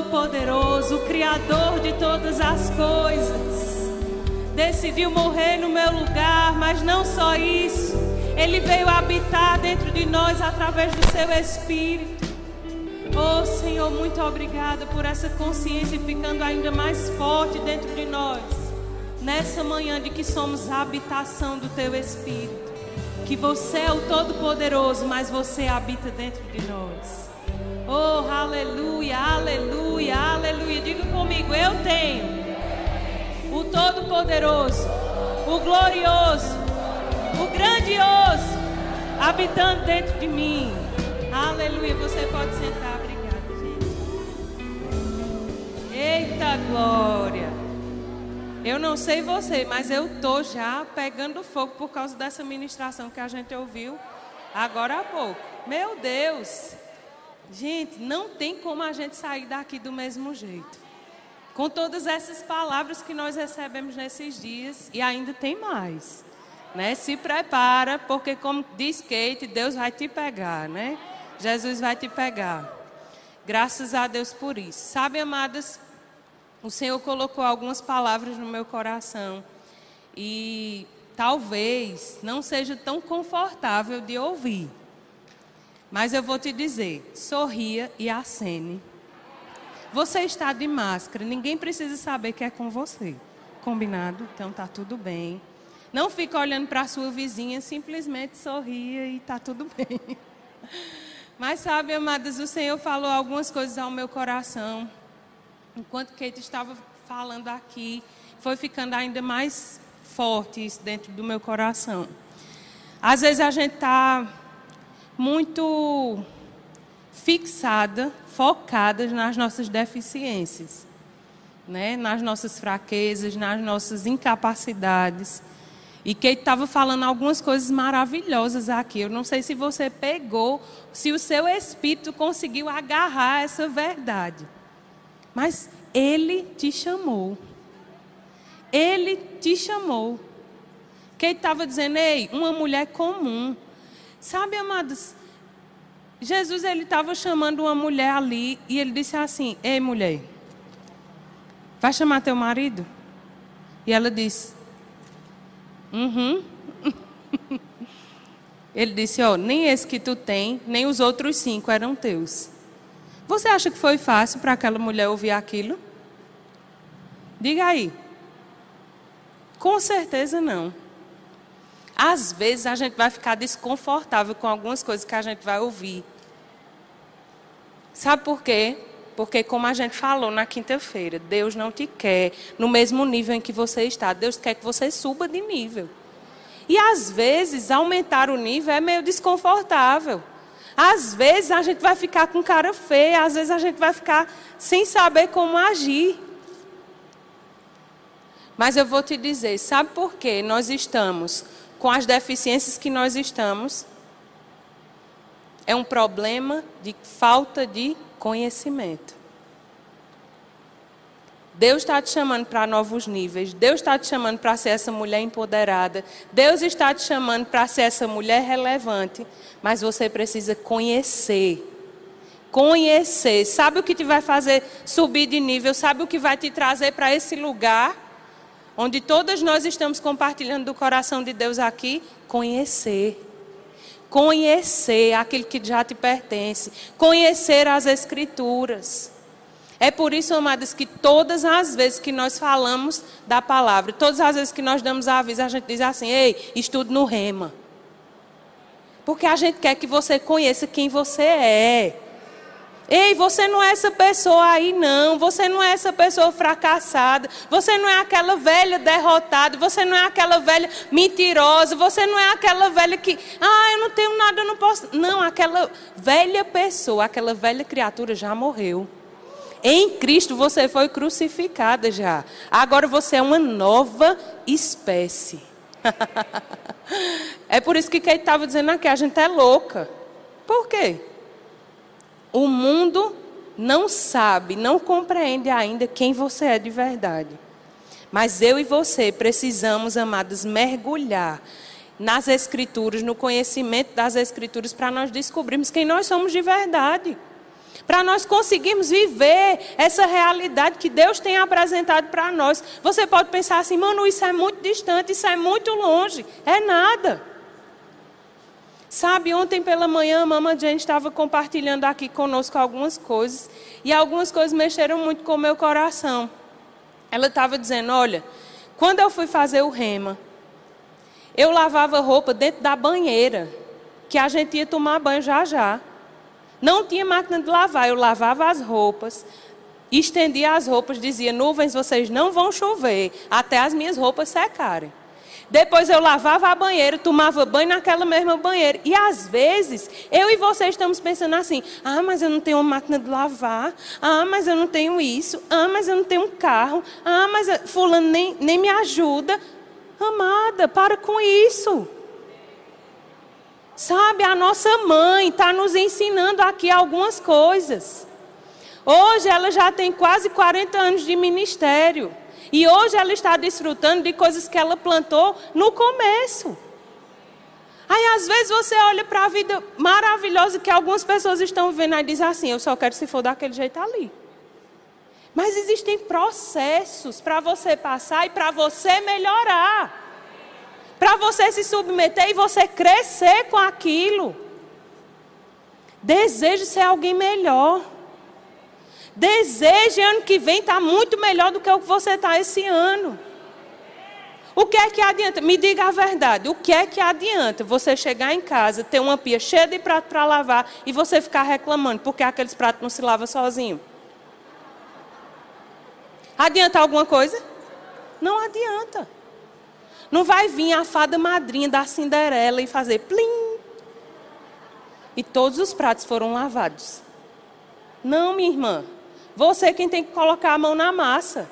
Todo-Poderoso, o Criador de todas as coisas, decidiu morrer no meu lugar, mas não só isso, ele veio habitar dentro de nós através do seu Espírito. Oh Senhor, muito obrigada por essa consciência ficando ainda mais forte dentro de nós, nessa manhã de que somos a habitação do Teu Espírito, que você é o Todo-Poderoso, mas você habita dentro de nós. Oh, aleluia, aleluia, aleluia. Diga comigo, eu tenho o Todo-Poderoso, o Glorioso, o Grandioso, habitando dentro de mim. Aleluia. Você pode sentar. Obrigada, gente. Eita glória. Eu não sei você, mas eu tô já pegando fogo por causa dessa ministração que a gente ouviu agora há pouco. Meu Deus. Gente, não tem como a gente sair daqui do mesmo jeito. Com todas essas palavras que nós recebemos nesses dias, e ainda tem mais. Né? Se prepara, porque como diz Kate, Deus vai te pegar, né? Jesus vai te pegar. Graças a Deus por isso. Sabe, amadas, o Senhor colocou algumas palavras no meu coração e talvez não seja tão confortável de ouvir. Mas eu vou te dizer: sorria e acene. Você está de máscara, ninguém precisa saber que é com você. Combinado? Então tá tudo bem. Não fica olhando para a sua vizinha, simplesmente sorria e tá tudo bem. Mas sabe, amadas, o Senhor falou algumas coisas ao meu coração. Enquanto Kate estava falando aqui, foi ficando ainda mais forte isso dentro do meu coração. Às vezes a gente está muito fixada, focada nas nossas deficiências, né? nas nossas fraquezas, nas nossas incapacidades. E Kate estava falando algumas coisas maravilhosas aqui. Eu não sei se você pegou, se o seu espírito conseguiu agarrar essa verdade. Mas ele te chamou. Ele te chamou. Kate estava dizendo, ei, uma mulher comum Sabe, amados, Jesus ele estava chamando uma mulher ali e ele disse assim: Ei, mulher, vai chamar teu marido? E ela disse: Uhum. ele disse: Ó, oh, nem esse que tu tem, nem os outros cinco eram teus. Você acha que foi fácil para aquela mulher ouvir aquilo? Diga aí. Com certeza não. Às vezes a gente vai ficar desconfortável com algumas coisas que a gente vai ouvir. Sabe por quê? Porque, como a gente falou na quinta-feira, Deus não te quer no mesmo nível em que você está. Deus quer que você suba de nível. E às vezes, aumentar o nível é meio desconfortável. Às vezes a gente vai ficar com cara feia, às vezes a gente vai ficar sem saber como agir. Mas eu vou te dizer, sabe por quê? Nós estamos com as deficiências que nós estamos, é um problema de falta de conhecimento. Deus está te chamando para novos níveis. Deus está te chamando para ser essa mulher empoderada. Deus está te chamando para ser essa mulher relevante. Mas você precisa conhecer. Conhecer. Sabe o que te vai fazer subir de nível? Sabe o que vai te trazer para esse lugar? Onde todas nós estamos compartilhando do coração de Deus aqui, conhecer. Conhecer aquilo que já te pertence, conhecer as Escrituras. É por isso, amados, que todas as vezes que nós falamos da palavra, todas as vezes que nós damos aviso, a gente diz assim: ei, estude no rema. Porque a gente quer que você conheça quem você é. Ei, você não é essa pessoa aí, não. Você não é essa pessoa fracassada. Você não é aquela velha derrotada. Você não é aquela velha mentirosa. Você não é aquela velha que, ah, eu não tenho nada, eu não posso. Não, aquela velha pessoa, aquela velha criatura já morreu. Em Cristo você foi crucificada já. Agora você é uma nova espécie. é por isso que quem estava dizendo aqui, a gente é louca. Por quê? O mundo não sabe, não compreende ainda quem você é de verdade. Mas eu e você precisamos, amados, mergulhar nas Escrituras, no conhecimento das Escrituras, para nós descobrirmos quem nós somos de verdade. para nós conseguirmos viver essa realidade que Deus tem apresentado para nós. Você pode pensar assim, mano, isso é muito distante, isso é muito longe. É nada. Sabe, ontem pela manhã a Mama Jane estava compartilhando aqui conosco algumas coisas. E algumas coisas mexeram muito com o meu coração. Ela estava dizendo: Olha, quando eu fui fazer o rema, eu lavava roupa dentro da banheira, que a gente ia tomar banho já já. Não tinha máquina de lavar, eu lavava as roupas, estendia as roupas, dizia: nuvens, vocês não vão chover, até as minhas roupas secarem. Depois eu lavava a banheira, tomava banho naquela mesma banheira. E às vezes, eu e você estamos pensando assim: ah, mas eu não tenho uma máquina de lavar. Ah, mas eu não tenho isso. Ah, mas eu não tenho um carro. Ah, mas Fulano nem, nem me ajuda. Amada, para com isso. Sabe, a nossa mãe está nos ensinando aqui algumas coisas. Hoje ela já tem quase 40 anos de ministério. E hoje ela está desfrutando de coisas que ela plantou no começo. Aí às vezes você olha para a vida maravilhosa que algumas pessoas estão vivendo e diz assim: eu só quero se for daquele jeito ali. Mas existem processos para você passar e para você melhorar para você se submeter e você crescer com aquilo. Deseje ser alguém melhor. Deseje ano que vem estar tá muito melhor do que o que você está esse ano. O que é que adianta? Me diga a verdade. O que é que adianta você chegar em casa, ter uma pia cheia de prato para lavar e você ficar reclamando porque aqueles pratos não se lavam sozinho? Adianta alguma coisa? Não adianta. Não vai vir a fada madrinha da Cinderela e fazer plim. E todos os pratos foram lavados. Não, minha irmã. Você é quem tem que colocar a mão na massa.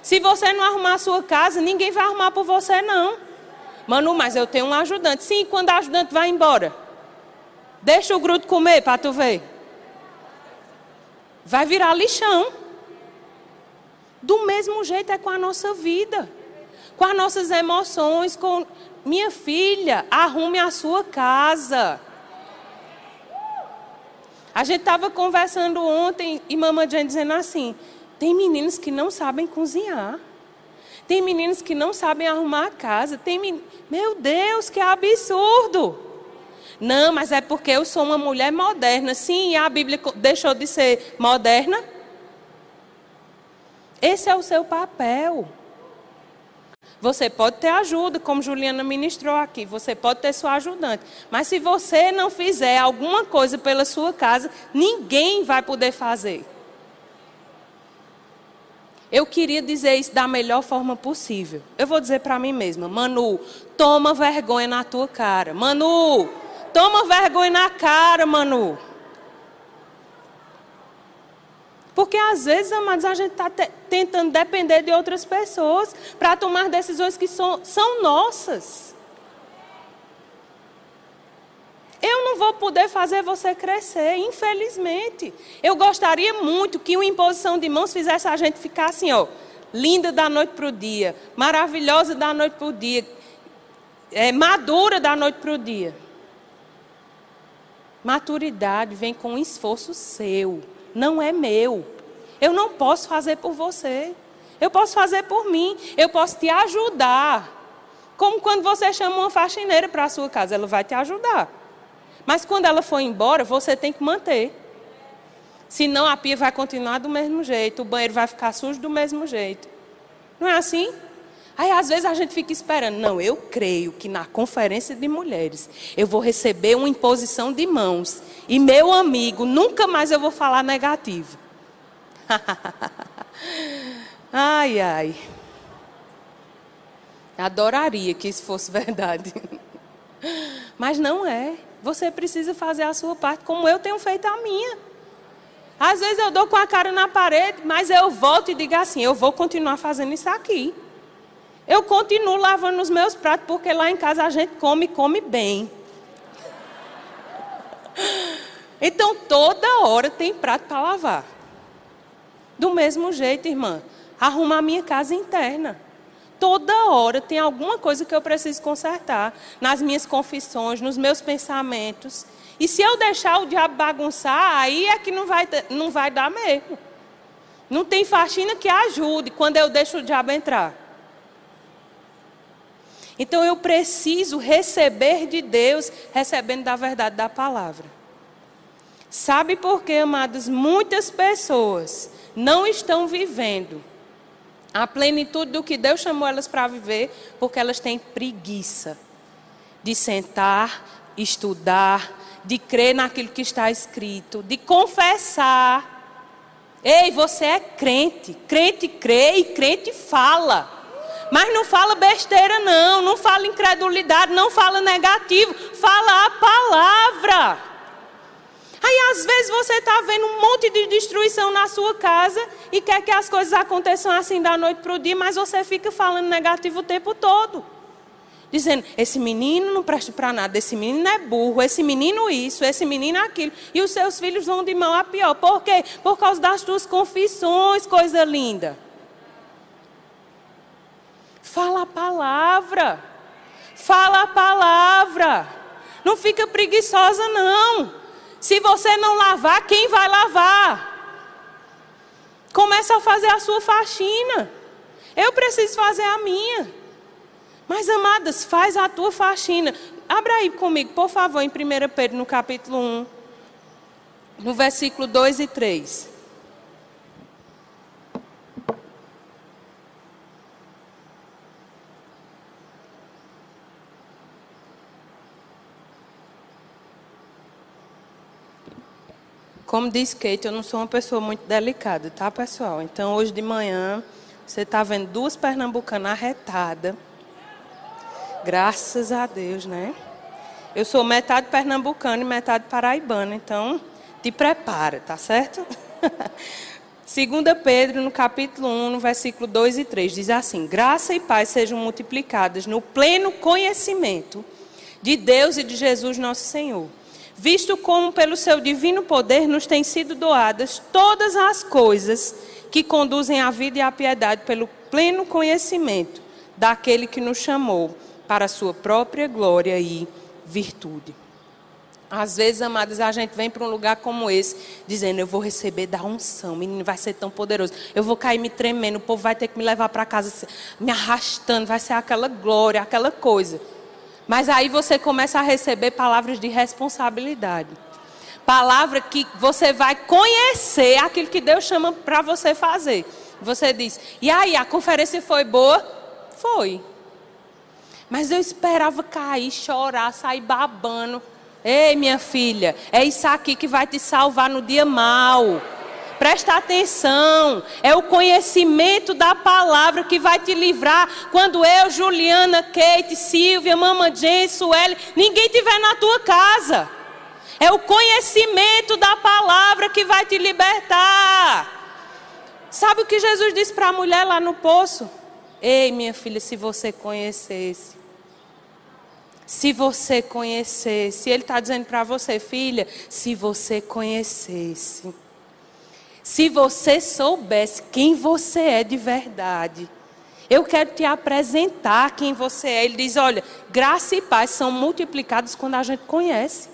Se você não arrumar a sua casa, ninguém vai arrumar por você, não. Manu, mas eu tenho um ajudante. Sim, quando a ajudante vai embora. Deixa o grudo comer para tu ver. Vai virar lixão. Do mesmo jeito é com a nossa vida com as nossas emoções, com minha filha, arrume a sua casa. A gente estava conversando ontem e mamãe Jane dizendo assim: tem meninos que não sabem cozinhar. Tem meninos que não sabem arrumar a casa. Tem men... Meu Deus, que absurdo! Não, mas é porque eu sou uma mulher moderna. Sim, a Bíblia deixou de ser moderna. Esse é o seu papel. Você pode ter ajuda, como Juliana ministrou aqui, você pode ter sua ajudante. Mas se você não fizer alguma coisa pela sua casa, ninguém vai poder fazer. Eu queria dizer isso da melhor forma possível. Eu vou dizer para mim mesma, Manu, toma vergonha na tua cara. Manu, toma vergonha na cara, Manu. Porque às vezes, amados, a gente está tentando depender de outras pessoas para tomar decisões que são, são nossas. Eu não vou poder fazer você crescer, infelizmente. Eu gostaria muito que uma imposição de mãos fizesse a gente ficar assim, ó, linda da noite para o dia, maravilhosa da noite para o dia, é, madura da noite para o dia. Maturidade vem com um esforço seu não é meu. Eu não posso fazer por você. Eu posso fazer por mim. Eu posso te ajudar. Como quando você chama uma faxineira para a sua casa, ela vai te ajudar. Mas quando ela for embora, você tem que manter. Senão a pia vai continuar do mesmo jeito, o banheiro vai ficar sujo do mesmo jeito. Não é assim? Aí às vezes a gente fica esperando. Não, eu creio que na conferência de mulheres eu vou receber uma imposição de mãos. E meu amigo, nunca mais eu vou falar negativo. ai, ai. Adoraria que isso fosse verdade. Mas não é. Você precisa fazer a sua parte, como eu tenho feito a minha. Às vezes eu dou com a cara na parede, mas eu volto e digo assim: eu vou continuar fazendo isso aqui. Eu continuo lavando os meus pratos, porque lá em casa a gente come, come bem. Então toda hora tem prato para lavar. Do mesmo jeito, irmã, arrumar a minha casa interna. Toda hora tem alguma coisa que eu preciso consertar nas minhas confissões, nos meus pensamentos. E se eu deixar o diabo bagunçar, aí é que não vai, não vai dar mesmo. Não tem faxina que ajude quando eu deixo o diabo entrar. Então eu preciso receber de Deus, recebendo da verdade da palavra. Sabe por quê, amados? Muitas pessoas não estão vivendo a plenitude do que Deus chamou elas para viver, porque elas têm preguiça de sentar, estudar, de crer naquilo que está escrito, de confessar. Ei, você é crente. Crente crê e crente fala. Mas não fala besteira, não. Não fala incredulidade, não fala negativo. Fala a palavra. Aí às vezes você está vendo um monte de destruição na sua casa e quer que as coisas aconteçam assim da noite para o dia, mas você fica falando negativo o tempo todo dizendo: esse menino não presta para nada, esse menino é burro, esse menino isso, esse menino aquilo. E os seus filhos vão de mão a pior. Por quê? Por causa das tuas confissões, coisa linda. Fala a palavra. Fala a palavra. Não fica preguiçosa, não. Se você não lavar, quem vai lavar? Começa a fazer a sua faxina. Eu preciso fazer a minha. Mas, amadas, faz a tua faxina. Abra aí comigo, por favor, em 1 Pedro, no capítulo 1, no versículo 2 e 3. Como diz Kate, eu não sou uma pessoa muito delicada, tá, pessoal? Então, hoje de manhã, você está vendo duas pernambucanas arretadas Graças a Deus, né? Eu sou metade pernambucana e metade paraibana, então te prepara, tá certo? 2 Pedro, no capítulo 1, no versículo 2 e 3, diz assim: Graça e paz sejam multiplicadas no pleno conhecimento de Deus e de Jesus nosso Senhor, visto como pelo seu divino poder nos têm sido doadas todas as coisas que conduzem à vida e à piedade pelo pleno conhecimento daquele que nos chamou para a sua própria glória e virtude. Às vezes, amadas, a gente vem para um lugar como esse, dizendo: Eu vou receber da unção, menino, vai ser tão poderoso. Eu vou cair me tremendo, o povo vai ter que me levar para casa, me arrastando, vai ser aquela glória, aquela coisa. Mas aí você começa a receber palavras de responsabilidade. Palavra que você vai conhecer aquilo que Deus chama para você fazer. Você diz: E aí, a conferência foi boa? Foi. Mas eu esperava cair, chorar, sair babando. Ei, minha filha, é isso aqui que vai te salvar no dia mal. Presta atenção, é o conhecimento da palavra que vai te livrar quando eu, Juliana, Kate, Silvia, Mama Jane, Sueli, ninguém estiver na tua casa. É o conhecimento da palavra que vai te libertar. Sabe o que Jesus disse para a mulher lá no poço? Ei, minha filha, se você conhecesse se você conhecesse, Ele está dizendo para você, filha, se você conhecesse, se você soubesse quem você é de verdade, eu quero te apresentar quem você é. Ele diz: olha, graça e paz são multiplicados quando a gente conhece.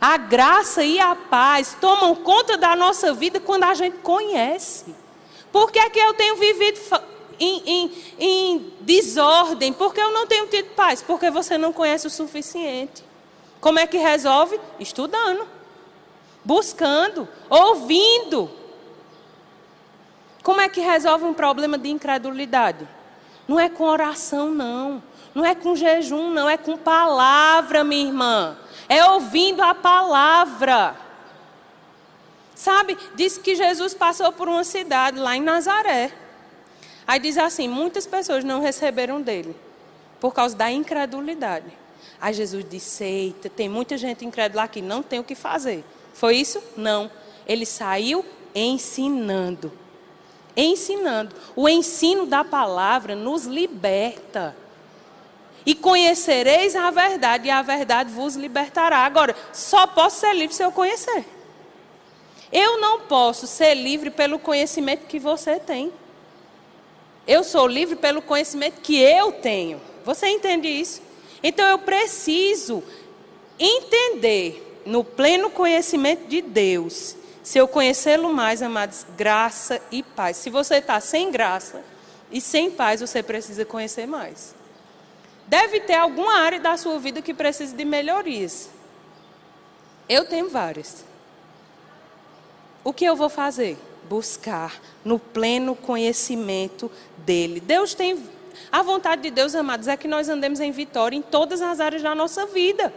A graça e a paz tomam conta da nossa vida quando a gente conhece. Por que é que eu tenho vivido em, em, em desordem, porque eu não tenho tido paz? Porque você não conhece o suficiente. Como é que resolve? Estudando, buscando, ouvindo. Como é que resolve um problema de incredulidade? Não é com oração, não. Não é com jejum, não. É com palavra, minha irmã. É ouvindo a palavra. Sabe, diz que Jesus passou por uma cidade lá em Nazaré. Aí diz assim: muitas pessoas não receberam dele por causa da incredulidade. Aí Jesus disse: Eita, tem muita gente incrédula aqui, não tem o que fazer. Foi isso? Não. Ele saiu ensinando. Ensinando. O ensino da palavra nos liberta. E conhecereis a verdade, e a verdade vos libertará. Agora, só posso ser livre se eu conhecer. Eu não posso ser livre pelo conhecimento que você tem. Eu sou livre pelo conhecimento que eu tenho. Você entende isso? Então eu preciso entender no pleno conhecimento de Deus. Se eu conhecê-lo mais, amados, graça e paz. Se você está sem graça e sem paz, você precisa conhecer mais. Deve ter alguma área da sua vida que precisa de melhorias. Eu tenho várias. O que eu vou fazer? Buscar no pleno conhecimento dele. Deus tem. A vontade de Deus, amados, é que nós andemos em vitória em todas as áreas da nossa vida.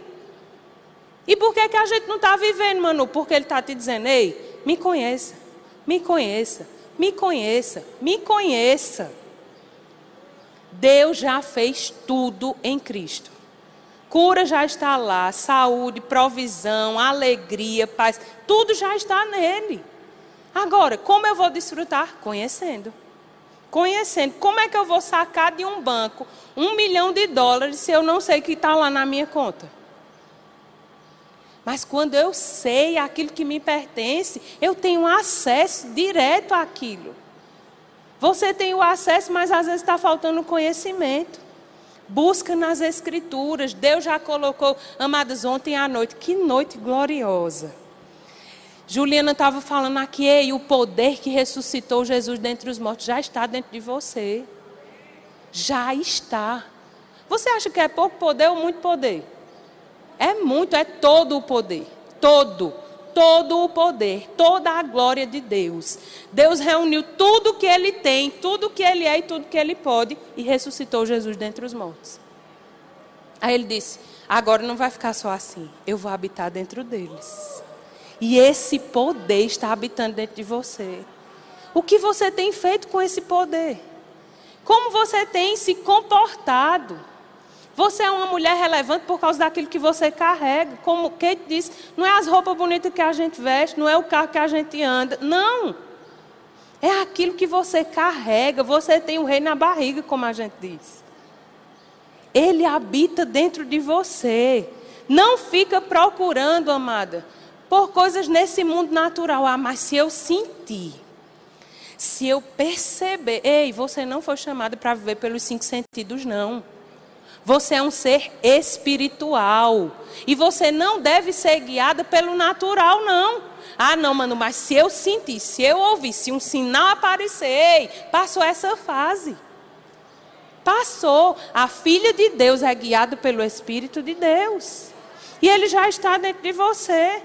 E por que, que a gente não está vivendo, Manu? Porque Ele está te dizendo, ei, me conheça, me conheça, me conheça, me conheça. Deus já fez tudo em Cristo. Cura já está lá, saúde, provisão, alegria, paz, tudo já está nele. Agora, como eu vou desfrutar? Conhecendo. Conhecendo. Como é que eu vou sacar de um banco um milhão de dólares se eu não sei que está lá na minha conta? Mas quando eu sei aquilo que me pertence, eu tenho acesso direto àquilo. Você tem o acesso, mas às vezes está faltando conhecimento. Busca nas Escrituras. Deus já colocou, amados, ontem à noite. Que noite gloriosa. Juliana estava falando aqui, e o poder que ressuscitou Jesus dentre os mortos já está dentro de você. Já está. Você acha que é pouco poder ou muito poder? É muito, é todo o poder. Todo todo o poder, toda a glória de Deus. Deus reuniu tudo que ele tem, tudo que ele é e tudo que ele pode e ressuscitou Jesus dentre os mortos. Aí ele disse: Agora não vai ficar só assim, eu vou habitar dentro deles. E esse poder está habitando dentro de você. O que você tem feito com esse poder? Como você tem se comportado? Você é uma mulher relevante por causa daquilo que você carrega. Como Kate disse, não é as roupas bonitas que a gente veste, não é o carro que a gente anda. Não. É aquilo que você carrega. Você tem o rei na barriga, como a gente diz. Ele habita dentro de você. Não fica procurando, amada, por coisas nesse mundo natural. Ah, mas se eu sentir, se eu perceber, ei, você não foi chamada para viver pelos cinco sentidos, não. Você é um ser espiritual. E você não deve ser guiada pelo natural, não. Ah, não, mano, mas se eu sentir, se eu ouvir, se um sinal aparecer, passou essa fase. Passou. A filha de Deus é guiada pelo Espírito de Deus. E ele já está dentro de você.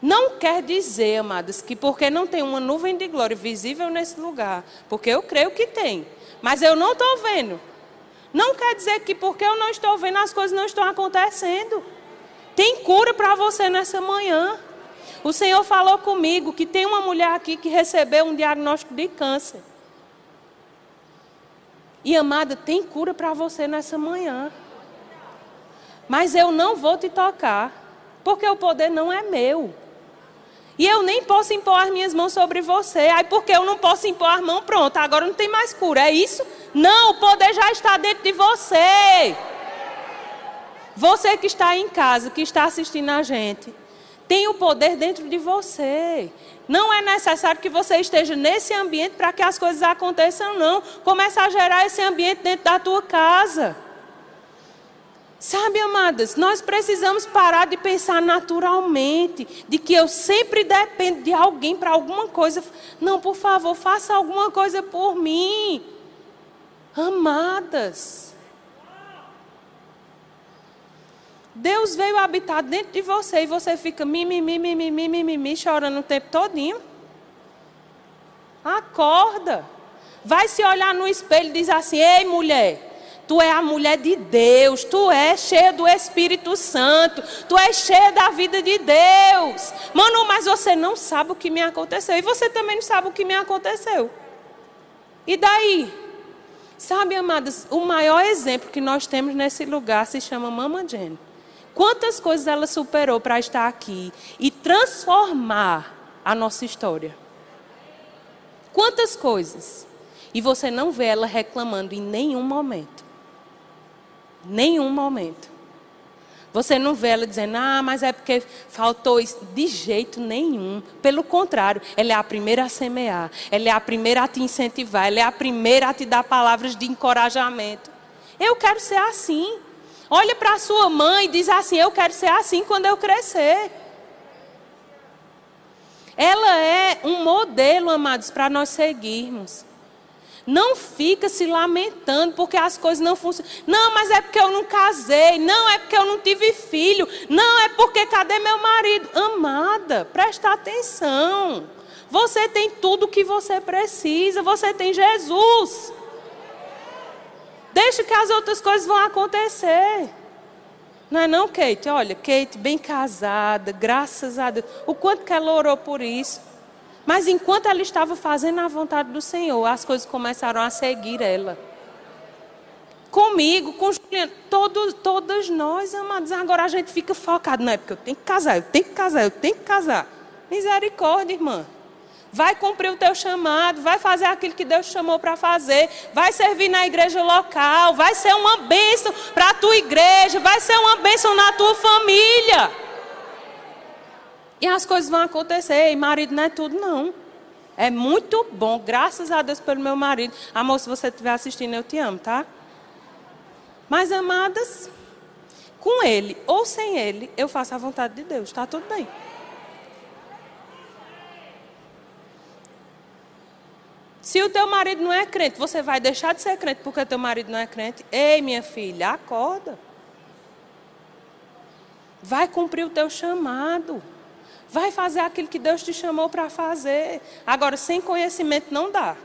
Não quer dizer, amadas, que porque não tem uma nuvem de glória visível nesse lugar, porque eu creio que tem, mas eu não estou vendo. Não quer dizer que porque eu não estou vendo as coisas não estão acontecendo. Tem cura para você nessa manhã. O Senhor falou comigo que tem uma mulher aqui que recebeu um diagnóstico de câncer. E amada, tem cura para você nessa manhã. Mas eu não vou te tocar, porque o poder não é meu. E eu nem posso impor as minhas mãos sobre você. Aí porque eu não posso impor as mãos, pronto, agora não tem mais cura. É isso? Não, o poder já está dentro de você. Você que está em casa, que está assistindo a gente, tem o poder dentro de você. Não é necessário que você esteja nesse ambiente para que as coisas aconteçam, não. Começa a gerar esse ambiente dentro da tua casa. Sabe, amadas, nós precisamos parar de pensar naturalmente, de que eu sempre dependo de alguém para alguma coisa. Não, por favor, faça alguma coisa por mim. Amadas. Deus veio habitar dentro de você e você fica mimimi, mimimi, mimimi, chorando o tempo todinho. Acorda. Vai se olhar no espelho e diz assim: Ei, mulher, Tu é a mulher de Deus, tu é cheia do Espírito Santo, tu é cheia da vida de Deus. Mano, mas você não sabe o que me aconteceu e você também não sabe o que me aconteceu. E daí? Sabe, amadas, o maior exemplo que nós temos nesse lugar se chama Mama Jane. Quantas coisas ela superou para estar aqui e transformar a nossa história? Quantas coisas? E você não vê ela reclamando em nenhum momento. Nenhum momento. Você não vê ela dizendo, ah, mas é porque faltou isso. De jeito nenhum. Pelo contrário, ela é a primeira a semear. Ela é a primeira a te incentivar. Ela é a primeira a te dar palavras de encorajamento. Eu quero ser assim. Olha para a sua mãe e diz assim: Eu quero ser assim quando eu crescer. Ela é um modelo, amados, para nós seguirmos. Não fica se lamentando porque as coisas não funcionam. Não, mas é porque eu não casei. Não, é porque eu não tive filho. Não, é porque cadê meu marido? Amada, presta atenção. Você tem tudo o que você precisa. Você tem Jesus. Deixa que as outras coisas vão acontecer. Não é não, Kate? Olha, Kate bem casada, graças a Deus. O quanto que ela orou por isso. Mas enquanto ela estava fazendo a vontade do Senhor, as coisas começaram a seguir ela. Comigo, com todos, todas nós, amados, agora a gente fica focado, não é porque eu tenho que casar, eu tenho que casar, eu tenho que casar. Misericórdia, irmã. Vai cumprir o teu chamado, vai fazer aquilo que Deus te chamou para fazer, vai servir na igreja local, vai ser uma bênção para a tua igreja, vai ser uma bênção na tua família. E as coisas vão acontecer. E marido não é tudo, não. É muito bom. Graças a Deus pelo meu marido. Amor, se você estiver assistindo, eu te amo, tá? Mas, amadas, com ele ou sem ele, eu faço a vontade de Deus. Está tudo bem. Se o teu marido não é crente, você vai deixar de ser crente porque teu marido não é crente? Ei, minha filha, acorda. Vai cumprir o teu chamado. Vai fazer aquilo que Deus te chamou para fazer. Agora, sem conhecimento não dá.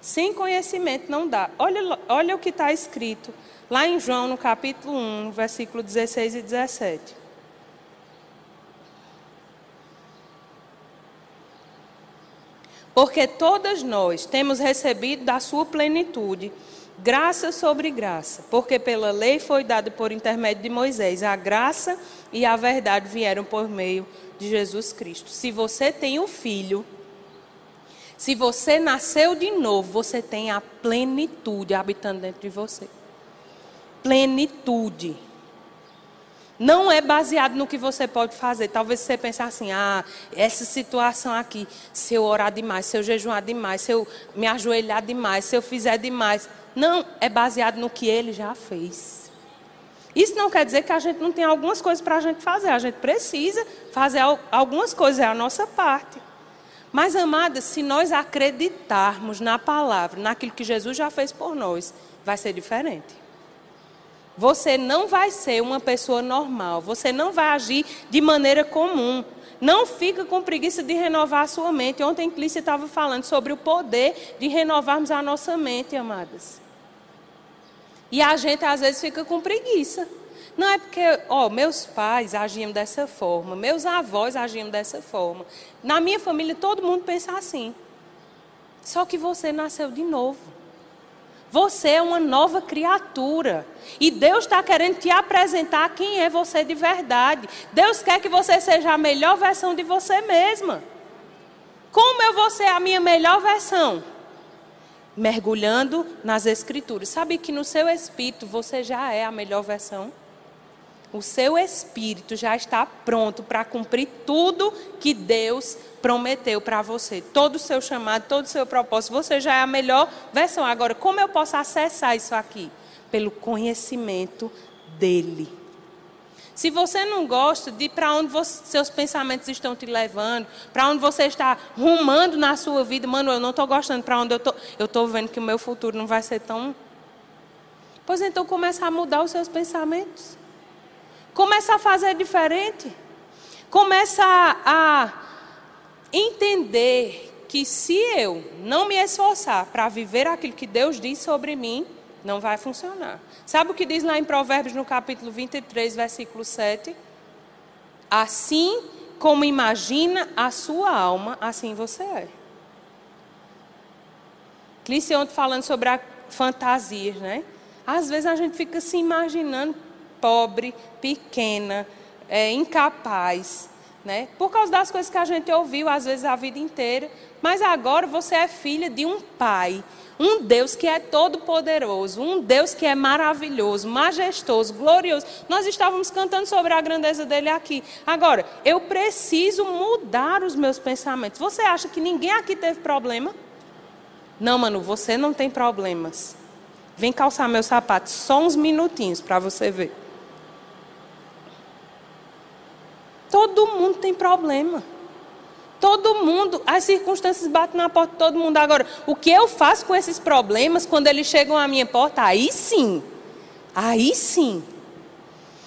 Sem conhecimento não dá. Olha, olha o que está escrito lá em João, no capítulo 1, no versículo 16 e 17. Porque todas nós temos recebido da sua plenitude graça sobre graça, porque pela lei foi dado por intermédio de Moisés, a graça e a verdade vieram por meio de Jesus Cristo. Se você tem um filho, se você nasceu de novo, você tem a plenitude habitando dentro de você. Plenitude. Não é baseado no que você pode fazer. Talvez você pense assim: ah, essa situação aqui, se eu orar demais, se eu jejuar demais, se eu me ajoelhar demais, se eu fizer demais. Não, é baseado no que ele já fez. Isso não quer dizer que a gente não tem algumas coisas para a gente fazer. A gente precisa fazer algumas coisas, é a nossa parte. Mas, amadas, se nós acreditarmos na palavra, naquilo que Jesus já fez por nós, vai ser diferente. Você não vai ser uma pessoa normal, você não vai agir de maneira comum. Não fica com preguiça de renovar a sua mente. Ontem Clícia estava falando sobre o poder de renovarmos a nossa mente, amadas. E a gente às vezes fica com preguiça. Não é porque, ó, meus pais agiam dessa forma, meus avós agiam dessa forma. Na minha família todo mundo pensa assim. Só que você nasceu de novo. Você é uma nova criatura. E Deus está querendo te apresentar quem é você de verdade. Deus quer que você seja a melhor versão de você mesma. Como eu vou ser a minha melhor versão? Mergulhando nas Escrituras. Sabe que no seu espírito você já é a melhor versão? O seu espírito já está pronto para cumprir tudo que Deus prometeu para você. Todo o seu chamado, todo o seu propósito, você já é a melhor versão. Agora, como eu posso acessar isso aqui? Pelo conhecimento dEle. Se você não gosta de para onde você, seus pensamentos estão te levando, para onde você está rumando na sua vida, mano, eu não estou gostando para onde eu estou. Eu estou vendo que o meu futuro não vai ser tão. Pois então começa a mudar os seus pensamentos. Começa a fazer diferente. Começa a, a entender que se eu não me esforçar para viver aquilo que Deus diz sobre mim, não vai funcionar. Sabe o que diz lá em Provérbios, no capítulo 23, versículo 7? Assim como imagina a sua alma, assim você é. Clícia ontem falando sobre a fantasias, né? Às vezes a gente fica se imaginando pobre, pequena, é, incapaz, né? Por causa das coisas que a gente ouviu, às vezes, a vida inteira. Mas agora você é filha de um pai um Deus que é todo-poderoso, um Deus que é maravilhoso, majestoso, glorioso. Nós estávamos cantando sobre a grandeza dele aqui. Agora, eu preciso mudar os meus pensamentos. Você acha que ninguém aqui teve problema? Não, mano, você não tem problemas. Vem calçar meu sapato só uns minutinhos para você ver. Todo mundo tem problema. Todo mundo, as circunstâncias batem na porta de todo mundo. Agora, o que eu faço com esses problemas quando eles chegam à minha porta? Aí sim. Aí sim.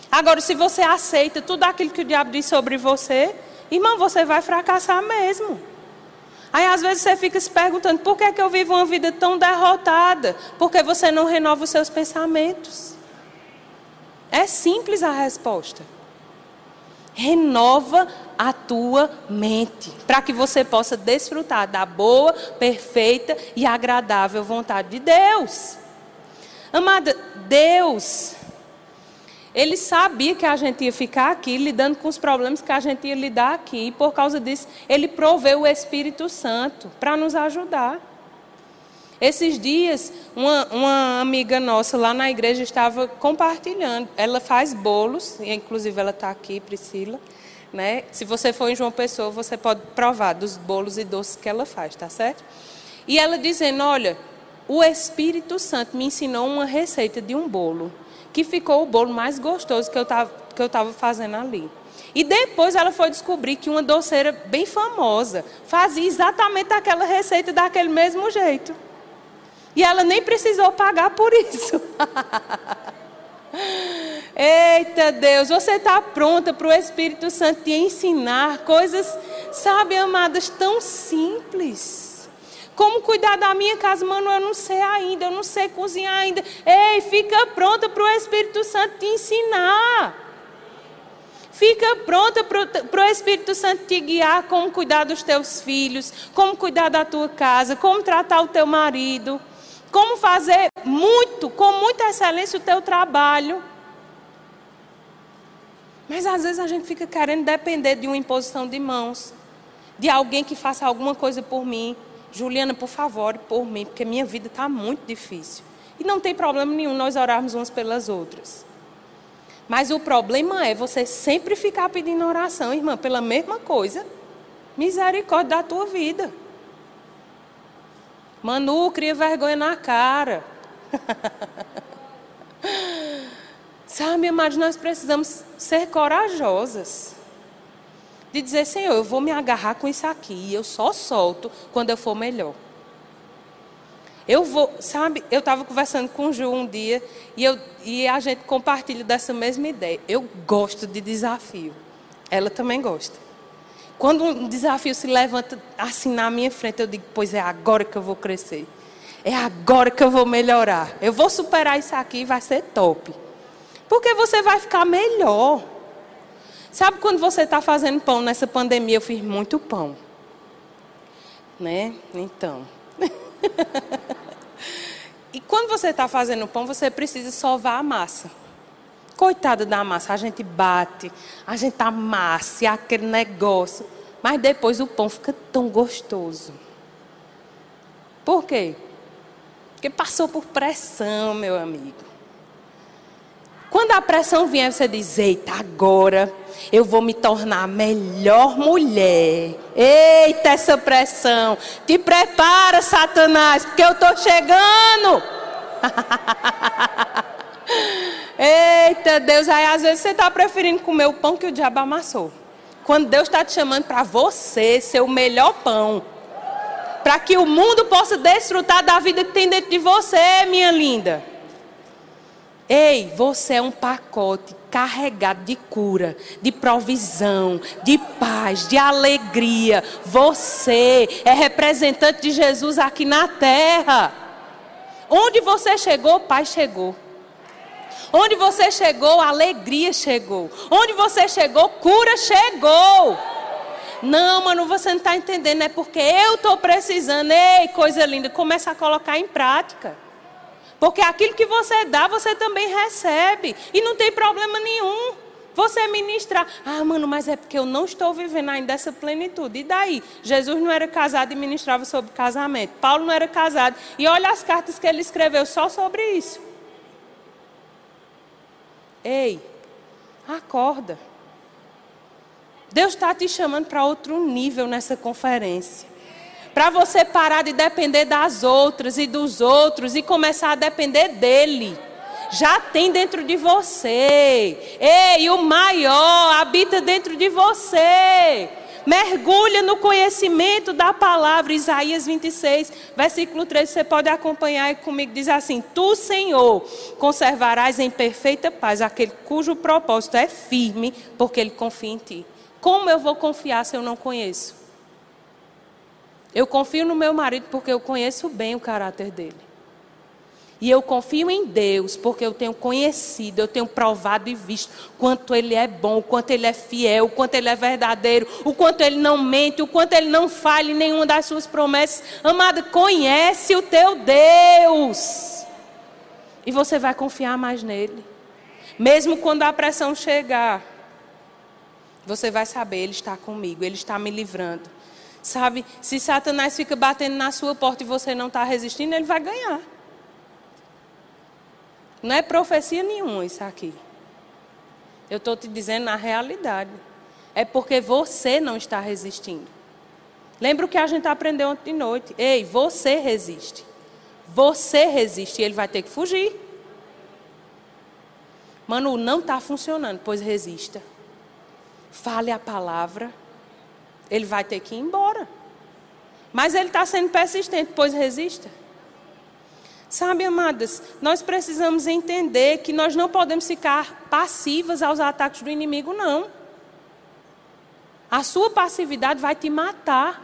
Agora, se você aceita tudo aquilo que o diabo diz sobre você, irmão, você vai fracassar mesmo. Aí às vezes você fica se perguntando: por que, é que eu vivo uma vida tão derrotada? Porque você não renova os seus pensamentos. É simples a resposta. Renova a tua mente, para que você possa desfrutar da boa, perfeita e agradável vontade de Deus. Amada, Deus, Ele sabia que a gente ia ficar aqui lidando com os problemas que a gente ia lidar aqui, e por causa disso, Ele proveu o Espírito Santo para nos ajudar. Esses dias, uma, uma, amiga nossa lá na igreja estava compartilhando. Ela faz bolos, inclusive ela está aqui, Priscila. Né? Se você for em João Pessoa, você pode provar dos bolos e doces que ela faz, tá certo? E ela dizendo: Olha, o Espírito Santo me ensinou uma receita de um bolo, que ficou o bolo mais gostoso que eu estava fazendo ali. E depois ela foi descobrir que uma doceira bem famosa fazia exatamente aquela receita daquele mesmo jeito. E ela nem precisou pagar por isso. Eita Deus, você está pronta para o Espírito Santo te ensinar coisas, sabe, amadas, tão simples. Como cuidar da minha casa, mano, eu não sei ainda, eu não sei cozinhar ainda. Ei, fica pronta para o Espírito Santo te ensinar. Fica pronta para o Espírito Santo te guiar como cuidar dos teus filhos, como cuidar da tua casa, como tratar o teu marido como fazer muito, com muita excelência, o teu trabalho. Mas às vezes a gente fica querendo depender de uma imposição de mãos, de alguém que faça alguma coisa por mim. Juliana, por favor, por mim, porque minha vida está muito difícil. E não tem problema nenhum nós orarmos umas pelas outras. Mas o problema é você sempre ficar pedindo oração, irmã, pela mesma coisa. Misericórdia da tua vida. Manu, cria vergonha na cara. Sabe, amados, nós precisamos ser corajosas. De dizer, Senhor, eu vou me agarrar com isso aqui. E eu só solto quando eu for melhor. Eu vou, sabe, eu estava conversando com o Ju um dia e, eu, e a gente compartilha dessa mesma ideia. Eu gosto de desafio. Ela também gosta. Quando um desafio se levanta assim na minha frente, eu digo: Pois é agora que eu vou crescer. É agora que eu vou melhorar. Eu vou superar isso aqui e vai ser top. Porque você vai ficar melhor. Sabe quando você está fazendo pão nessa pandemia? Eu fiz muito pão. Né? Então. e quando você está fazendo pão, você precisa sovar a massa. Coitada da massa, a gente bate, a gente amassa, aquele negócio. Mas depois o pão fica tão gostoso. Por quê? Porque passou por pressão, meu amigo. Quando a pressão vier, você diz: Eita, agora eu vou me tornar a melhor mulher. Eita, essa pressão. Te prepara, Satanás, porque eu estou chegando. Eita Deus, aí às vezes você está preferindo comer o pão que o diabo amassou. Quando Deus está te chamando para você ser o melhor pão. Para que o mundo possa desfrutar da vida que tem dentro de você, minha linda. Ei, você é um pacote carregado de cura, de provisão, de paz, de alegria. Você é representante de Jesus aqui na terra. Onde você chegou, Pai chegou. Onde você chegou, alegria chegou. Onde você chegou, cura chegou. Não, mano, você não está entendendo. É porque eu estou precisando. Ei, coisa linda. Começa a colocar em prática. Porque aquilo que você dá, você também recebe. E não tem problema nenhum. Você ministrar. Ah, mano, mas é porque eu não estou vivendo ainda essa plenitude. E daí? Jesus não era casado e ministrava sobre casamento. Paulo não era casado. E olha as cartas que ele escreveu só sobre isso. Ei, acorda. Deus está te chamando para outro nível nessa conferência. Para você parar de depender das outras e dos outros e começar a depender dele. Já tem dentro de você. Ei, o maior habita dentro de você. Mergulha no conhecimento da palavra. Isaías 26, versículo 3. Você pode acompanhar comigo. Diz assim: Tu, Senhor, conservarás em perfeita paz aquele cujo propósito é firme, porque ele confia em ti. Como eu vou confiar se eu não conheço? Eu confio no meu marido porque eu conheço bem o caráter dele. E eu confio em Deus, porque eu tenho conhecido, eu tenho provado e visto quanto Ele é bom, o quanto Ele é fiel, o quanto Ele é verdadeiro, o quanto Ele não mente, o quanto Ele não falha em nenhuma das suas promessas. Amada, conhece o teu Deus. E você vai confiar mais nele. Mesmo quando a pressão chegar, você vai saber, Ele está comigo, Ele está me livrando. Sabe, se Satanás fica batendo na sua porta e você não está resistindo, ele vai ganhar. Não é profecia nenhuma isso aqui. Eu estou te dizendo na realidade. É porque você não está resistindo. Lembra o que a gente aprendeu ontem de noite? Ei, você resiste. Você resiste e ele vai ter que fugir. Manu, não está funcionando, pois resista. Fale a palavra, ele vai ter que ir embora. Mas ele está sendo persistente, pois resista. Sabe, amadas, nós precisamos entender que nós não podemos ficar passivas aos ataques do inimigo, não. A sua passividade vai te matar.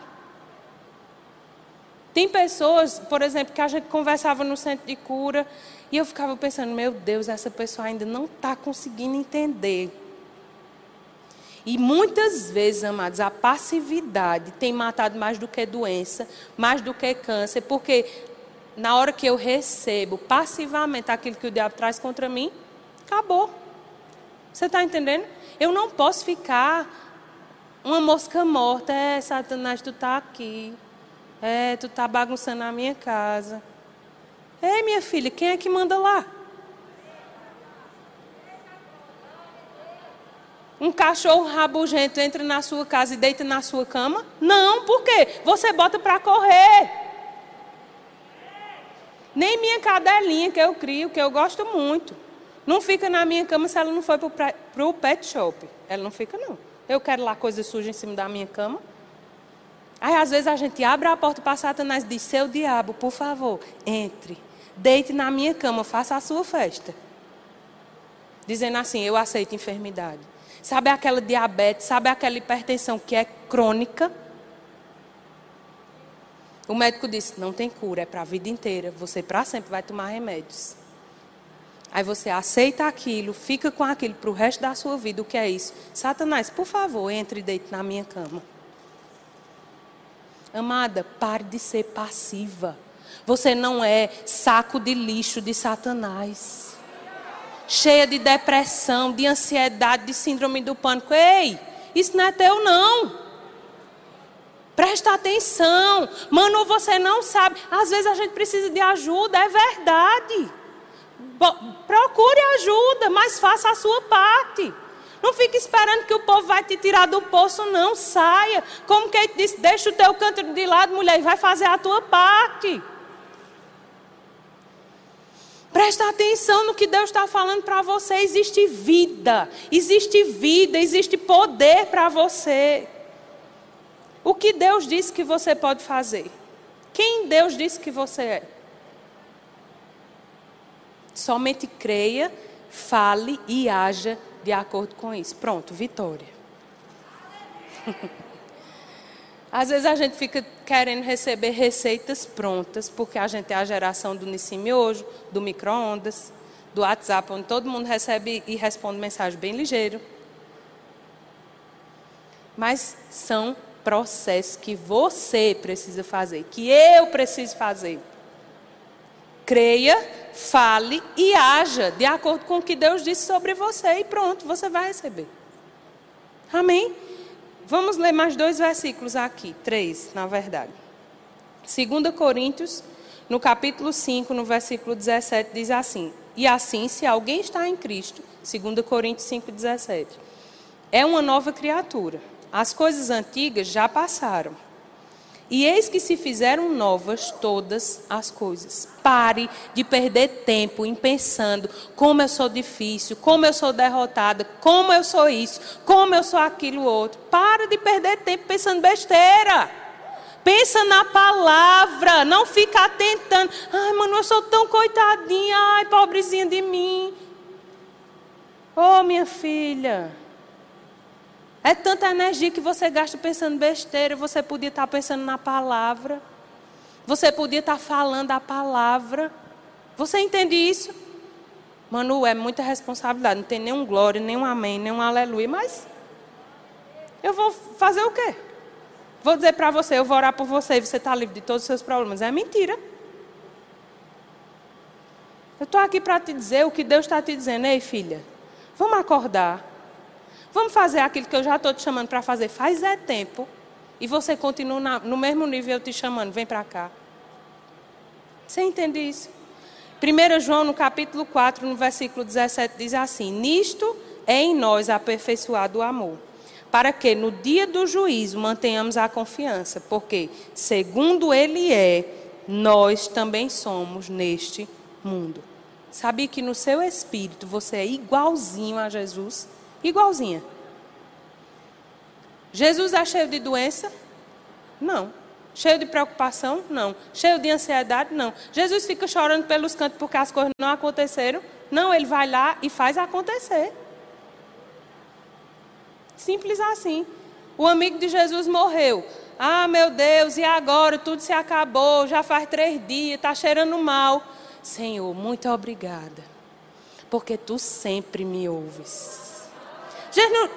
Tem pessoas, por exemplo, que a gente conversava no centro de cura e eu ficava pensando: meu Deus, essa pessoa ainda não está conseguindo entender. E muitas vezes, amados, a passividade tem matado mais do que doença, mais do que câncer, porque na hora que eu recebo passivamente aquilo que o diabo traz contra mim, acabou. Você está entendendo? Eu não posso ficar uma mosca morta. É, Satanás, tu está aqui. É, tu está bagunçando a minha casa. Ei, minha filha, quem é que manda lá? Um cachorro rabugento entra na sua casa e deita na sua cama? Não, por quê? Você bota para correr. Nem minha cadelinha que eu crio, que eu gosto muito. Não fica na minha cama se ela não for para o pet shop. Ela não fica, não. Eu quero lá coisa suja em cima da minha cama. Aí às vezes a gente abre a porta para Satanás e diz: Seu diabo, por favor, entre. Deite na minha cama, faça a sua festa. Dizendo assim: Eu aceito enfermidade. Sabe aquela diabetes, sabe aquela hipertensão que é crônica? O médico disse: não tem cura, é para a vida inteira. Você para sempre vai tomar remédios. Aí você aceita aquilo, fica com aquilo para o resto da sua vida. O que é isso? Satanás, por favor, entre e deite na minha cama. Amada, pare de ser passiva. Você não é saco de lixo de Satanás. Cheia de depressão, de ansiedade, de síndrome do pânico. Ei, isso não é teu, não. Presta atenção. Mano, você não sabe. Às vezes a gente precisa de ajuda, é verdade. Procure ajuda, mas faça a sua parte. Não fique esperando que o povo vai te tirar do poço, não. Saia. Como quem disse, deixa o teu canto de lado, mulher, e vai fazer a tua parte. Presta atenção no que Deus está falando para você. Existe vida, existe vida, existe poder para você. O que Deus disse que você pode fazer? Quem Deus disse que você é? Somente creia, fale e haja de acordo com isso. Pronto, vitória. Às vezes a gente fica querendo receber receitas prontas, porque a gente é a geração do Nissim hoje, do micro-ondas, do WhatsApp, onde todo mundo recebe e responde mensagem bem ligeiro. Mas são processo que você precisa fazer, que eu preciso fazer. Creia, fale e haja de acordo com o que Deus disse sobre você e pronto, você vai receber. Amém? Vamos ler mais dois versículos aqui, três, na verdade. 2 Coríntios, no capítulo 5, no versículo 17, diz assim: E assim, se alguém está em Cristo, 2 Coríntios 5, 17, é uma nova criatura as coisas antigas já passaram. E eis que se fizeram novas todas as coisas. Pare de perder tempo em pensando como eu sou difícil, como eu sou derrotada, como eu sou isso, como eu sou aquilo outro. Pare de perder tempo pensando besteira. Pensa na palavra, não fica tentando. Ai, mano, eu sou tão coitadinha, ai, pobrezinha de mim. Oh, minha filha. É tanta energia que você gasta pensando besteira, você podia estar pensando na palavra. Você podia estar falando a palavra. Você entende isso? Manu, é muita responsabilidade. Não tem nenhum glória, nenhum amém, nenhum aleluia. Mas eu vou fazer o quê? Vou dizer para você, eu vou orar por você e você está livre de todos os seus problemas. É mentira. Eu estou aqui para te dizer o que Deus está te dizendo. Ei, filha, vamos acordar. Vamos fazer aquilo que eu já estou te chamando para fazer. Faz é tempo. E você continua na, no mesmo nível eu te chamando. Vem para cá. Você entende isso? 1 João, no capítulo 4, no versículo 17, diz assim: Nisto é em nós aperfeiçoado o amor, para que no dia do juízo mantenhamos a confiança, porque, segundo Ele é, nós também somos neste mundo. Sabia que no seu espírito você é igualzinho a Jesus? Igualzinha. Jesus é cheio de doença? Não. Cheio de preocupação? Não. Cheio de ansiedade? Não. Jesus fica chorando pelos cantos porque as coisas não aconteceram? Não, ele vai lá e faz acontecer. Simples assim. O amigo de Jesus morreu. Ah, meu Deus, e agora? Tudo se acabou, já faz três dias, está cheirando mal. Senhor, muito obrigada, porque tu sempre me ouves.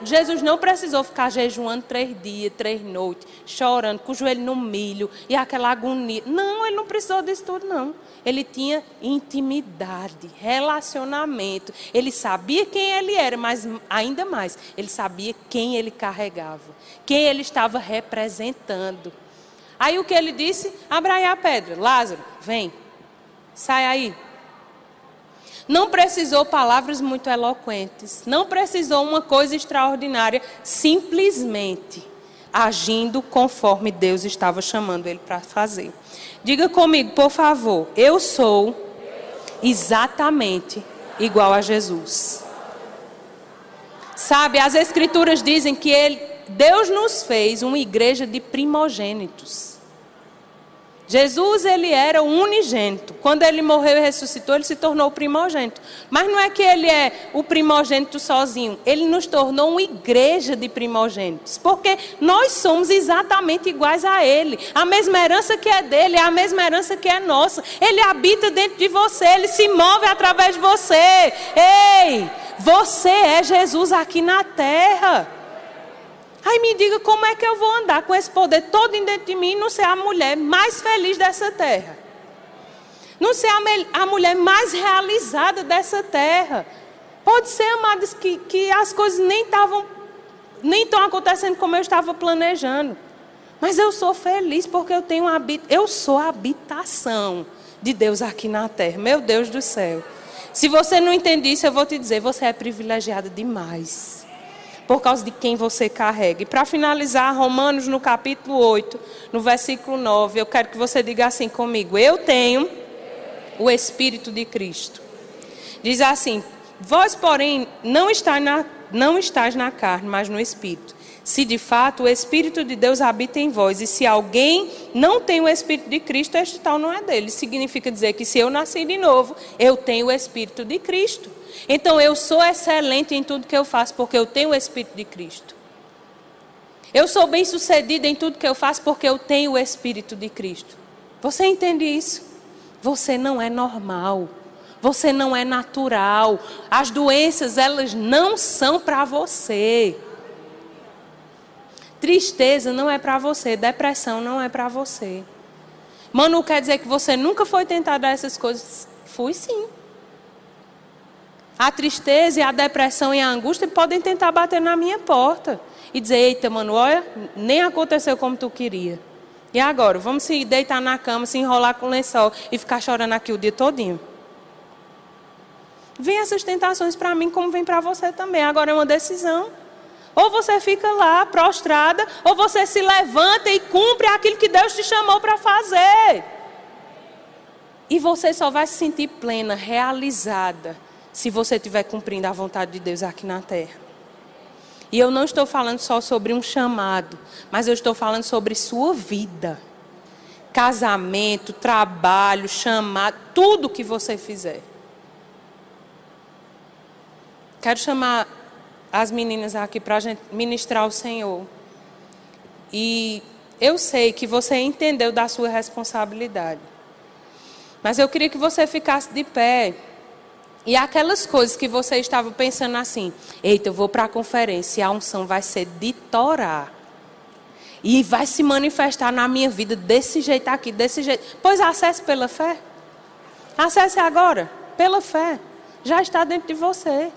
Jesus não precisou ficar jejuando três dias, três noites, chorando, com o joelho no milho e aquela agonia. Não, ele não precisou disso tudo, não. Ele tinha intimidade, relacionamento. Ele sabia quem ele era, mas ainda mais, ele sabia quem ele carregava, quem ele estava representando. Aí o que ele disse? Abra aí a pedra. Lázaro, vem, sai aí. Não precisou palavras muito eloquentes, não precisou uma coisa extraordinária, simplesmente agindo conforme Deus estava chamando ele para fazer. Diga comigo, por favor, eu sou exatamente igual a Jesus. Sabe, as escrituras dizem que ele, Deus nos fez uma igreja de primogênitos. Jesus, ele era o unigênito. Quando ele morreu e ressuscitou, ele se tornou o primogênito. Mas não é que ele é o primogênito sozinho. Ele nos tornou uma igreja de primogênitos. Porque nós somos exatamente iguais a ele. A mesma herança que é dele é a mesma herança que é nossa. Ele habita dentro de você, ele se move através de você. Ei, você é Jesus aqui na terra. Aí me diga como é que eu vou andar com esse poder todo dentro de mim e não ser a mulher mais feliz dessa terra. Não ser a, a mulher mais realizada dessa terra. Pode ser, amados, que, que as coisas nem estavam, nem estão acontecendo como eu estava planejando. Mas eu sou feliz porque eu tenho eu sou a habitação de Deus aqui na terra. Meu Deus do céu. Se você não entende isso, eu vou te dizer, você é privilegiada demais por causa de quem você carrega. E para finalizar, Romanos no capítulo 8, no versículo 9, eu quero que você diga assim comigo: Eu tenho o Espírito de Cristo. Diz assim: Vós, porém, não estáis na, não estáis na carne, mas no Espírito se de fato o Espírito de Deus habita em vós. E se alguém não tem o Espírito de Cristo, este tal não é dele. Significa dizer que se eu nasci de novo, eu tenho o Espírito de Cristo. Então eu sou excelente em tudo que eu faço, porque eu tenho o Espírito de Cristo. Eu sou bem sucedida em tudo que eu faço, porque eu tenho o Espírito de Cristo. Você entende isso? Você não é normal. Você não é natural. As doenças, elas não são para você. Tristeza não é para você, depressão não é para você. Mano, quer dizer que você nunca foi tentado a essas coisas? Fui sim. A tristeza e a depressão e a angústia podem tentar bater na minha porta e dizer: Eita, mano, olha, nem aconteceu como tu queria. E agora? Vamos se deitar na cama, se enrolar com o lençol e ficar chorando aqui o dia todinho. Vem essas tentações para mim como vem para você também. Agora é uma decisão. Ou você fica lá prostrada, ou você se levanta e cumpre aquilo que Deus te chamou para fazer. E você só vai se sentir plena, realizada, se você estiver cumprindo a vontade de Deus aqui na terra. E eu não estou falando só sobre um chamado, mas eu estou falando sobre sua vida. Casamento, trabalho, chamado, tudo que você fizer. Quero chamar as meninas aqui para a gente ministrar o Senhor. E eu sei que você entendeu da sua responsabilidade. Mas eu queria que você ficasse de pé. E aquelas coisas que você estava pensando assim: eita, eu vou para a conferência a unção vai ser de torar. E vai se manifestar na minha vida desse jeito aqui, desse jeito. Pois acesse pela fé. Acesse agora, pela fé. Já está dentro de você.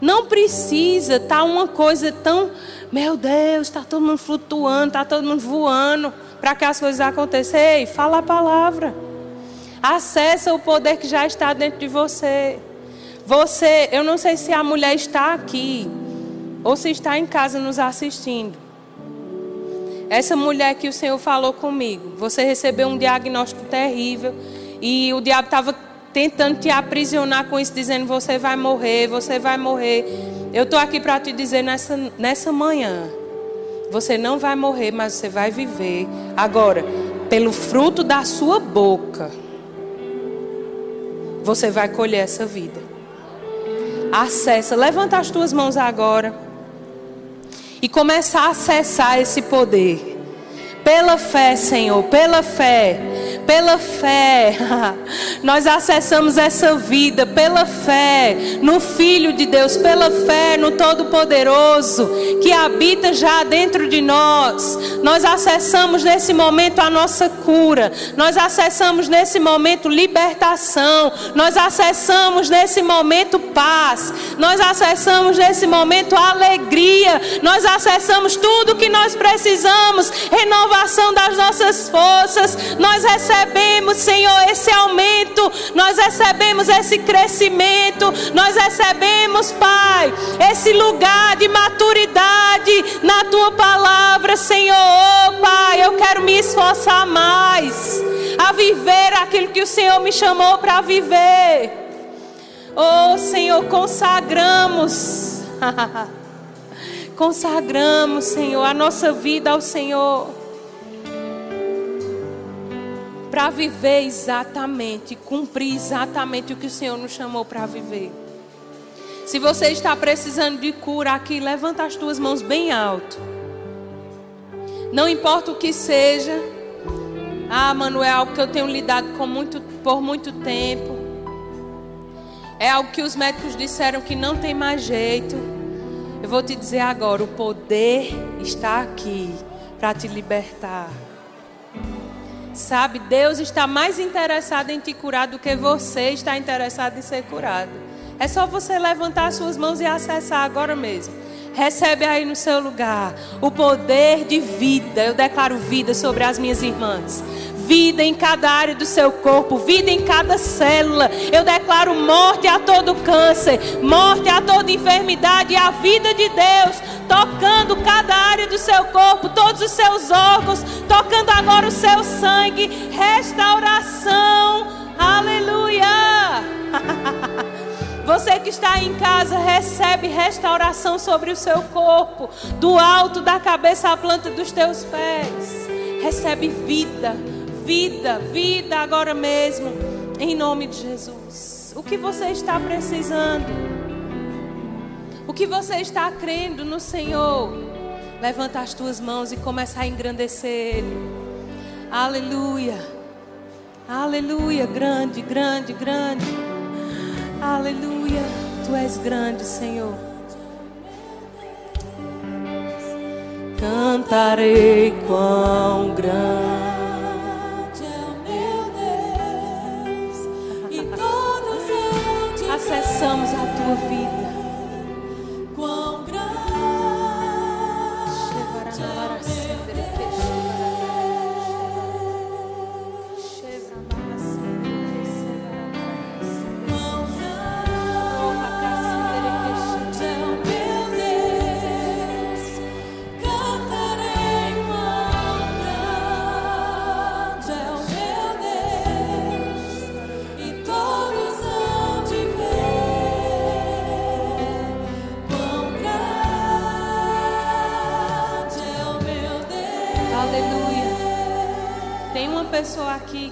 Não precisa estar tá uma coisa tão, meu Deus, está todo mundo flutuando, está todo mundo voando para que as coisas aconteçam. Ei, fala a palavra. Acessa o poder que já está dentro de você. Você, eu não sei se a mulher está aqui ou se está em casa nos assistindo. Essa mulher que o Senhor falou comigo, você recebeu um diagnóstico terrível e o diabo estava tentando te aprisionar com isso, dizendo: você vai morrer, você vai morrer. Eu estou aqui para te dizer nessa, nessa manhã: você não vai morrer, mas você vai viver. Agora, pelo fruto da sua boca, você vai colher essa vida. Acessa, levanta as tuas mãos agora e começa a acessar esse poder. Pela fé, Senhor, pela fé pela fé, nós acessamos essa vida pela fé no Filho de Deus, pela fé no Todo-Poderoso que habita já dentro de nós. Nós acessamos nesse momento a nossa cura, nós acessamos nesse momento libertação, nós acessamos nesse momento paz, nós acessamos nesse momento alegria, nós acessamos tudo que nós precisamos, renovação das nossas forças, nós recebemos recebemos, Senhor, esse aumento, nós recebemos esse crescimento, nós recebemos, Pai, esse lugar de maturidade na tua palavra, Senhor. Oh, Pai, eu quero me esforçar mais a viver aquilo que o Senhor me chamou para viver. Oh, Senhor, consagramos. consagramos, Senhor, a nossa vida ao Senhor para viver exatamente, cumprir exatamente o que o Senhor nos chamou para viver. Se você está precisando de cura aqui, levanta as tuas mãos bem alto. Não importa o que seja. Ah, Manuel, é algo que eu tenho lidado com muito, por muito tempo. É algo que os médicos disseram que não tem mais jeito. Eu vou te dizer agora: o poder está aqui para te libertar. Sabe, Deus está mais interessado em te curar do que você está interessado em ser curado. É só você levantar suas mãos e acessar agora mesmo. Recebe aí no seu lugar o poder de vida. Eu declaro vida sobre as minhas irmãs vida em cada área do seu corpo, vida em cada célula. Eu declaro morte a todo câncer, morte a toda enfermidade e a vida de Deus tocando cada área do seu corpo, todos os seus órgãos, tocando agora o seu sangue, restauração. Aleluia! Você que está em casa, recebe restauração sobre o seu corpo, do alto da cabeça à planta dos teus pés. Recebe vida vida, vida agora mesmo, em nome de Jesus. O que você está precisando? O que você está crendo no Senhor? Levanta as tuas mãos e começa a engrandecer Ele. Aleluia. Aleluia. Grande, grande, grande. Aleluia. Tu és grande, Senhor. Cantarei quão grande. Acessamos a tua vida. Tem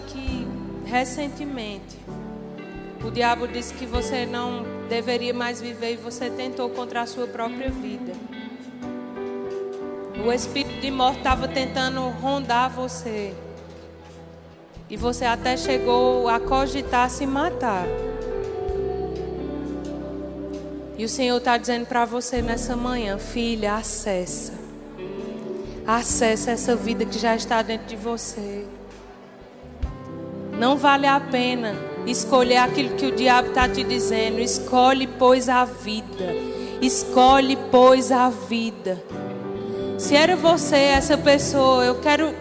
que recentemente o diabo disse que você não deveria mais viver e você tentou contra a sua própria vida. O espírito de morte estava tentando rondar você. E você até chegou a cogitar se matar. E o Senhor está dizendo para você nessa manhã, filha, acessa. Acessa essa vida que já está dentro de você. Não vale a pena escolher aquilo que o diabo está te dizendo. Escolhe, pois, a vida. Escolhe, pois, a vida. Se era você, essa pessoa, eu quero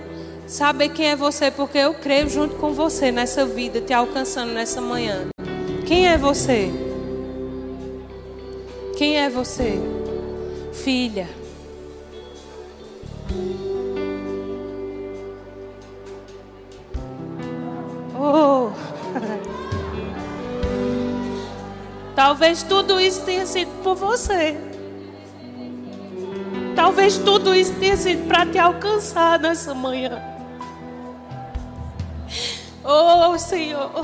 saber quem é você, porque eu creio junto com você nessa vida, te alcançando nessa manhã. Quem é você? Quem é você? Filha. Talvez tudo isso tenha sido por você. Talvez tudo isso tenha sido para te alcançar nessa manhã. Oh, Senhor.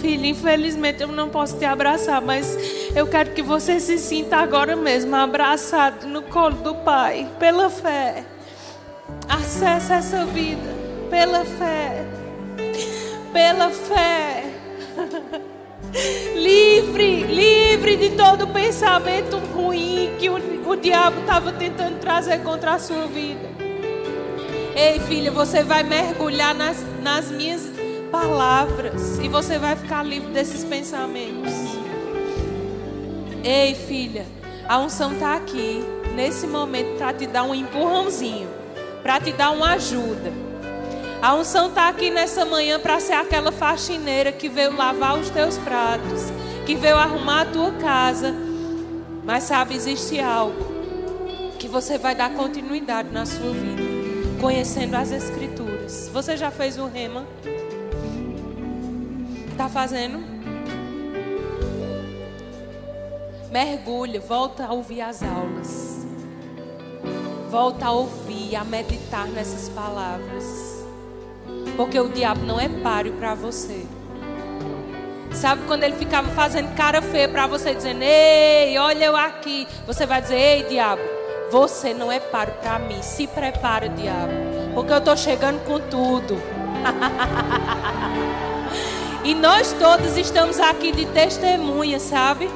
Filho, infelizmente eu não posso te abraçar, mas eu quero que você se sinta agora mesmo abraçado no colo do Pai, pela fé. Acesse essa vida pela fé. Pela fé. livre, livre de todo pensamento ruim que o, o diabo estava tentando trazer contra a sua vida. Ei, filha, você vai mergulhar nas, nas minhas palavras e você vai ficar livre desses pensamentos. Ei, filha, a unção está aqui nesse momento para te dar um empurrãozinho, para te dar uma ajuda. A unção está aqui nessa manhã para ser aquela faxineira que veio lavar os teus pratos, que veio arrumar a tua casa. Mas sabe, existe algo que você vai dar continuidade na sua vida, conhecendo as Escrituras. Você já fez o rema? Está fazendo? Mergulha, volta a ouvir as aulas. Volta a ouvir, a meditar nessas palavras. Porque o diabo não é páreo para você. Sabe quando ele ficava fazendo cara feia para você, dizendo: Ei, olha eu aqui. Você vai dizer: Ei, diabo, você não é páreo para mim. Se prepara, diabo. Porque eu estou chegando com tudo. e nós todos estamos aqui de testemunha, sabe?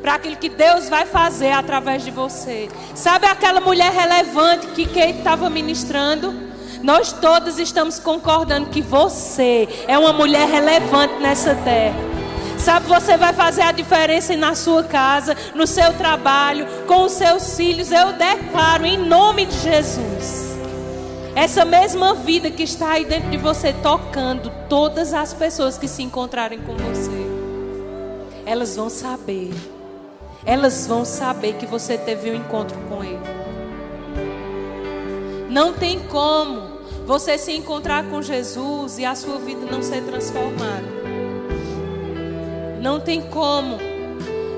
Para aquilo que Deus vai fazer através de você. Sabe aquela mulher relevante que Kate estava ministrando? Nós todos estamos concordando que você é uma mulher relevante nessa terra. Sabe, você vai fazer a diferença na sua casa, no seu trabalho, com os seus filhos. Eu declaro em nome de Jesus. Essa mesma vida que está aí dentro de você, tocando todas as pessoas que se encontrarem com você, elas vão saber. Elas vão saber que você teve um encontro com Ele. Não tem como você se encontrar com Jesus e a sua vida não ser transformada. Não tem como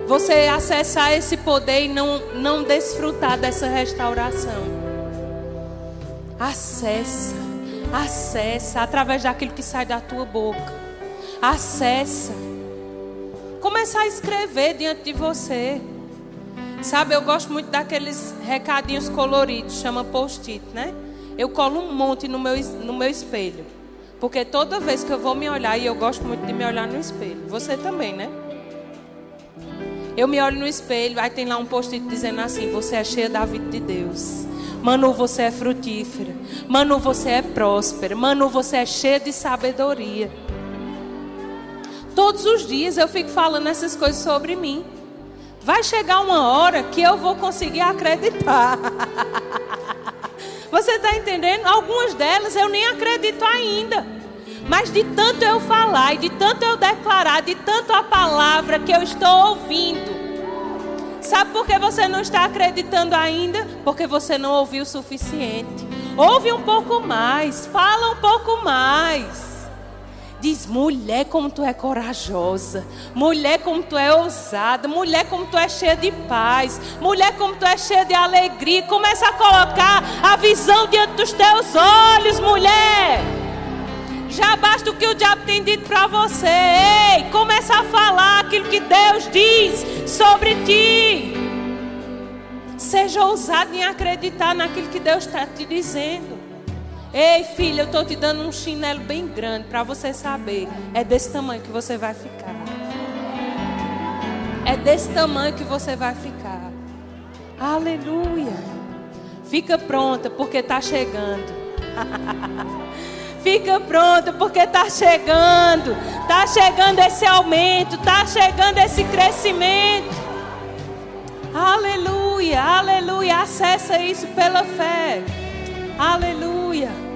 você acessar esse poder e não, não desfrutar dessa restauração. Acessa, acessa através daquilo que sai da tua boca. Acessa. Começar a escrever diante de você. Sabe, eu gosto muito daqueles recadinhos coloridos, chama post-it, né? Eu colo um monte no meu, no meu espelho. Porque toda vez que eu vou me olhar, e eu gosto muito de me olhar no espelho, você também, né? Eu me olho no espelho, aí tem lá um post-it dizendo assim: Você é cheia da vida de Deus. Manu, você é frutífera. Manu, você é próspera. Manu, você é cheia de sabedoria. Todos os dias eu fico falando essas coisas sobre mim. Vai chegar uma hora que eu vou conseguir acreditar. Você está entendendo? Algumas delas eu nem acredito ainda. Mas de tanto eu falar, e de tanto eu declarar, de tanto a palavra que eu estou ouvindo. Sabe por que você não está acreditando ainda? Porque você não ouviu o suficiente. Ouve um pouco mais, fala um pouco mais. Diz, mulher, como tu é corajosa. Mulher, como tu é ousada. Mulher, como tu é cheia de paz. Mulher, como tu é cheia de alegria. Começa a colocar a visão diante dos teus olhos, mulher. Já basta o que o diabo tem dito para você. Ei, começa a falar aquilo que Deus diz sobre ti. Seja ousado em acreditar naquilo que Deus está te dizendo. Ei, filha, eu estou te dando um chinelo bem grande para você saber. É desse tamanho que você vai ficar. É desse tamanho que você vai ficar. Aleluia. Fica pronta porque está chegando. Fica pronta porque está chegando. Está chegando esse aumento. Está chegando esse crescimento. Aleluia, aleluia. Acessa isso pela fé. Aleluia.